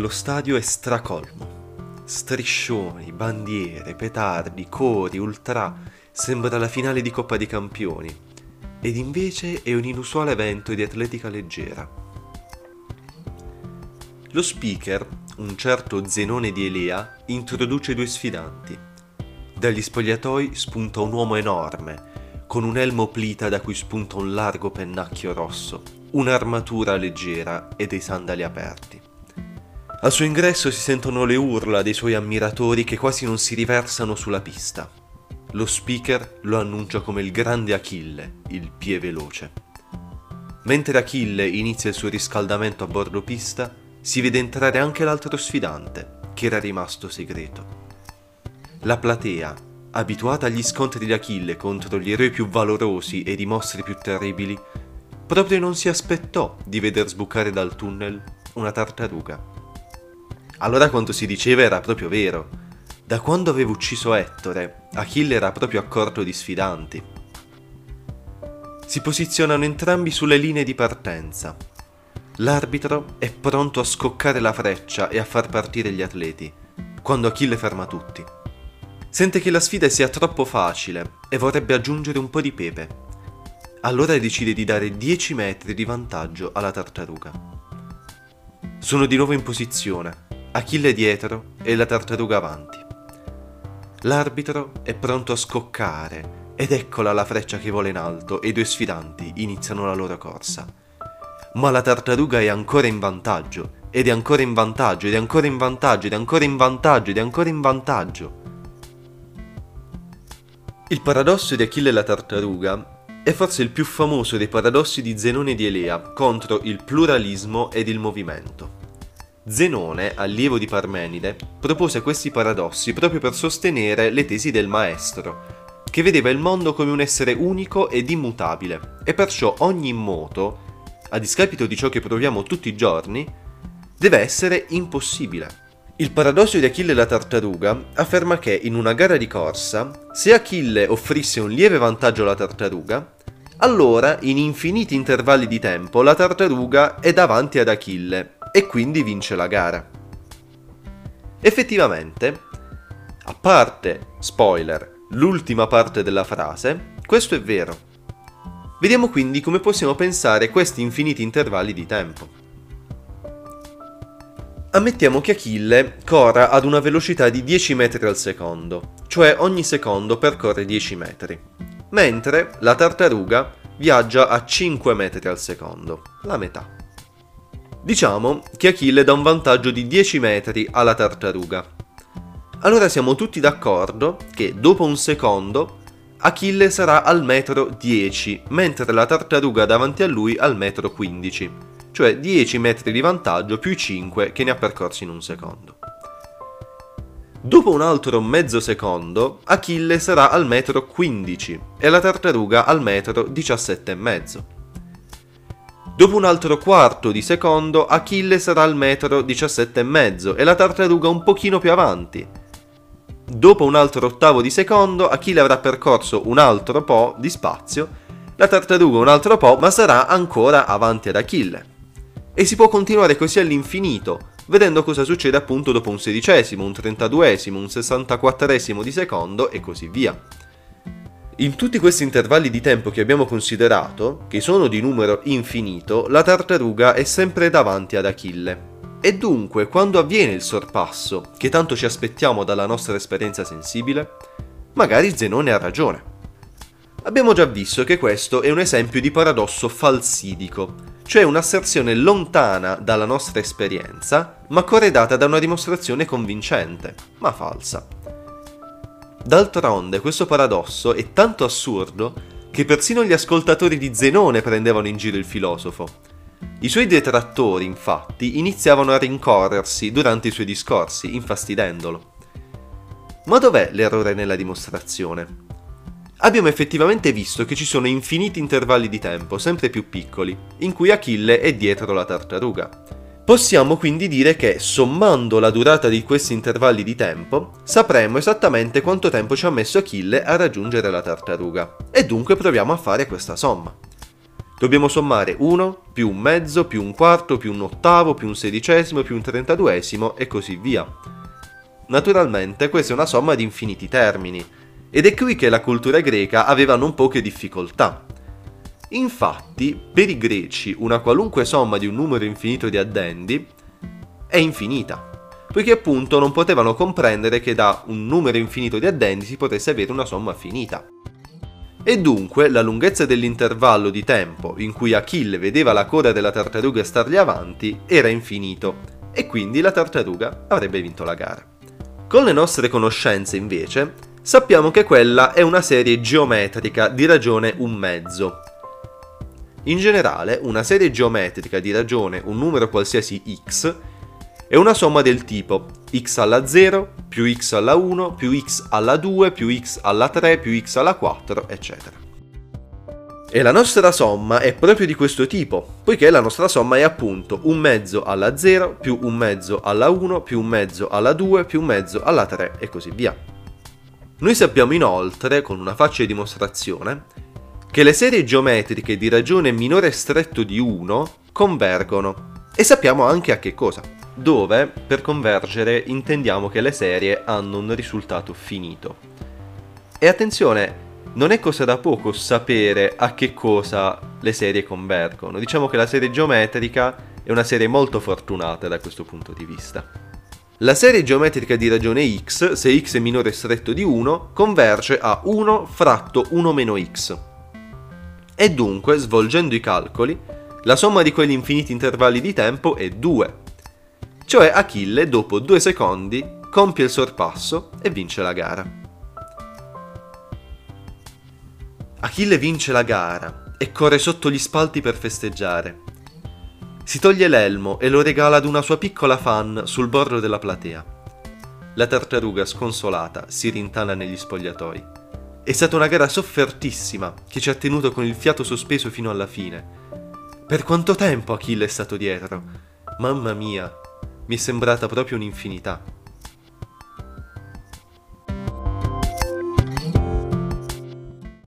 Lo stadio è stracolmo. Striscioni, bandiere, petardi, cori, ultra. Sembra la finale di Coppa dei Campioni. Ed invece è un inusuale evento di atletica leggera. Lo speaker, un certo Zenone di Elea, introduce due sfidanti. Dagli spogliatoi spunta un uomo enorme, con un elmo plita da cui spunta un largo pennacchio rosso, un'armatura leggera e dei sandali aperti. Al suo ingresso si sentono le urla dei suoi ammiratori che quasi non si riversano sulla pista. Lo speaker lo annuncia come il grande Achille, il pie veloce. Mentre Achille inizia il suo riscaldamento a bordo pista, si vede entrare anche l'altro sfidante, che era rimasto segreto. La platea, abituata agli scontri di Achille contro gli eroi più valorosi e i mostri più terribili, proprio non si aspettò di veder sbucare dal tunnel una tartaruga. Allora quanto si diceva era proprio vero. Da quando avevo ucciso Ettore, Achille era proprio a corto di sfidanti. Si posizionano entrambi sulle linee di partenza. L'arbitro è pronto a scoccare la freccia e a far partire gli atleti, quando Achille ferma tutti. Sente che la sfida sia troppo facile e vorrebbe aggiungere un po' di pepe. Allora decide di dare 10 metri di vantaggio alla tartaruga. Sono di nuovo in posizione Achille dietro e la tartaruga avanti. L'arbitro è pronto a scoccare ed eccola la freccia che vola in alto e i due sfidanti iniziano la loro corsa. Ma la tartaruga è ancora in vantaggio, ed è ancora in vantaggio, ed è ancora in vantaggio, ed è ancora in vantaggio, ed è ancora in vantaggio. Il paradosso di Achille e la tartaruga è forse il più famoso dei paradossi di Zenone di Elea contro il pluralismo ed il movimento. Zenone, allievo di Parmenide, propose questi paradossi proprio per sostenere le tesi del maestro, che vedeva il mondo come un essere unico ed immutabile, e perciò ogni moto, a discapito di ciò che proviamo tutti i giorni, deve essere impossibile. Il paradosso di Achille e la tartaruga afferma che in una gara di corsa, se Achille offrisse un lieve vantaggio alla tartaruga, allora in infiniti intervalli di tempo la tartaruga è davanti ad Achille e quindi vince la gara. Effettivamente, a parte, spoiler, l'ultima parte della frase, questo è vero. Vediamo quindi come possiamo pensare questi infiniti intervalli di tempo. Ammettiamo che Achille corra ad una velocità di 10 metri al secondo, cioè ogni secondo percorre 10 metri, mentre la tartaruga viaggia a 5 metri al secondo, la metà. Diciamo che Achille dà un vantaggio di 10 metri alla tartaruga. Allora siamo tutti d'accordo che dopo un secondo Achille sarà al metro 10, mentre la tartaruga davanti a lui al metro 15, cioè 10 metri di vantaggio più 5 che ne ha percorsi in un secondo. Dopo un altro mezzo secondo, Achille sarà al metro 15 e la tartaruga al metro 17 e mezzo. Dopo un altro quarto di secondo, Achille sarà al metro 17,5 e la tartaruga un pochino più avanti. Dopo un altro ottavo di secondo, Achille avrà percorso un altro po' di spazio, la tartaruga un altro po', ma sarà ancora avanti ad Achille. E si può continuare così all'infinito, vedendo cosa succede appunto dopo un sedicesimo, un trentaduesimo, un sessantaquattresimo di secondo e così via. In tutti questi intervalli di tempo che abbiamo considerato, che sono di numero infinito, la tartaruga è sempre davanti ad Achille. E dunque, quando avviene il sorpasso, che tanto ci aspettiamo dalla nostra esperienza sensibile, magari Zenone ha ragione. Abbiamo già visto che questo è un esempio di paradosso falsidico, cioè un'asserzione lontana dalla nostra esperienza, ma corredata da una dimostrazione convincente, ma falsa. D'altronde questo paradosso è tanto assurdo che persino gli ascoltatori di Zenone prendevano in giro il filosofo. I suoi detrattori, infatti, iniziavano a rincorrersi durante i suoi discorsi, infastidendolo. Ma dov'è l'errore nella dimostrazione? Abbiamo effettivamente visto che ci sono infiniti intervalli di tempo, sempre più piccoli, in cui Achille è dietro la tartaruga. Possiamo quindi dire che, sommando la durata di questi intervalli di tempo, sapremo esattamente quanto tempo ci ha messo Achille a raggiungere la tartaruga, e dunque proviamo a fare questa somma. Dobbiamo sommare 1 più un mezzo più un quarto più un ottavo più un sedicesimo più un trentaduesimo e così via. Naturalmente questa è una somma di infiniti termini, ed è qui che la cultura greca aveva non poche difficoltà. Infatti, per i greci una qualunque somma di un numero infinito di addendi è infinita, poiché appunto non potevano comprendere che da un numero infinito di addendi si potesse avere una somma finita. E dunque la lunghezza dell'intervallo di tempo in cui Achille vedeva la coda della tartaruga stargli avanti era infinito, e quindi la tartaruga avrebbe vinto la gara. Con le nostre conoscenze, invece, sappiamo che quella è una serie geometrica di ragione un mezzo. In generale, una serie geometrica di ragione un numero qualsiasi x è una somma del tipo x alla 0 più x alla 1 più x alla 2 più x alla 3 più x alla 4, eccetera. E la nostra somma è proprio di questo tipo, poiché la nostra somma è appunto un mezzo alla 0 più un mezzo alla 1 più un mezzo alla 2 più un mezzo alla 3 e così via. Noi sappiamo inoltre, con una facile dimostrazione, che le serie geometriche di ragione minore stretto di 1 convergono e sappiamo anche a che cosa dove per convergere intendiamo che le serie hanno un risultato finito. E attenzione, non è cosa da poco sapere a che cosa le serie convergono. Diciamo che la serie geometrica è una serie molto fortunata da questo punto di vista. La serie geometrica di ragione x, se x è minore stretto di 1, converge a 1 fratto 1 meno x. E dunque, svolgendo i calcoli, la somma di quegli infiniti intervalli di tempo è 2, cioè Achille, dopo due secondi, compie il sorpasso e vince la gara. Achille vince la gara e corre sotto gli spalti per festeggiare. Si toglie l'elmo e lo regala ad una sua piccola fan sul bordo della platea. La tartaruga, sconsolata, si rintana negli spogliatoi. È stata una gara soffertissima che ci ha tenuto con il fiato sospeso fino alla fine. Per quanto tempo Achille è stato dietro? Mamma mia, mi è sembrata proprio un'infinità.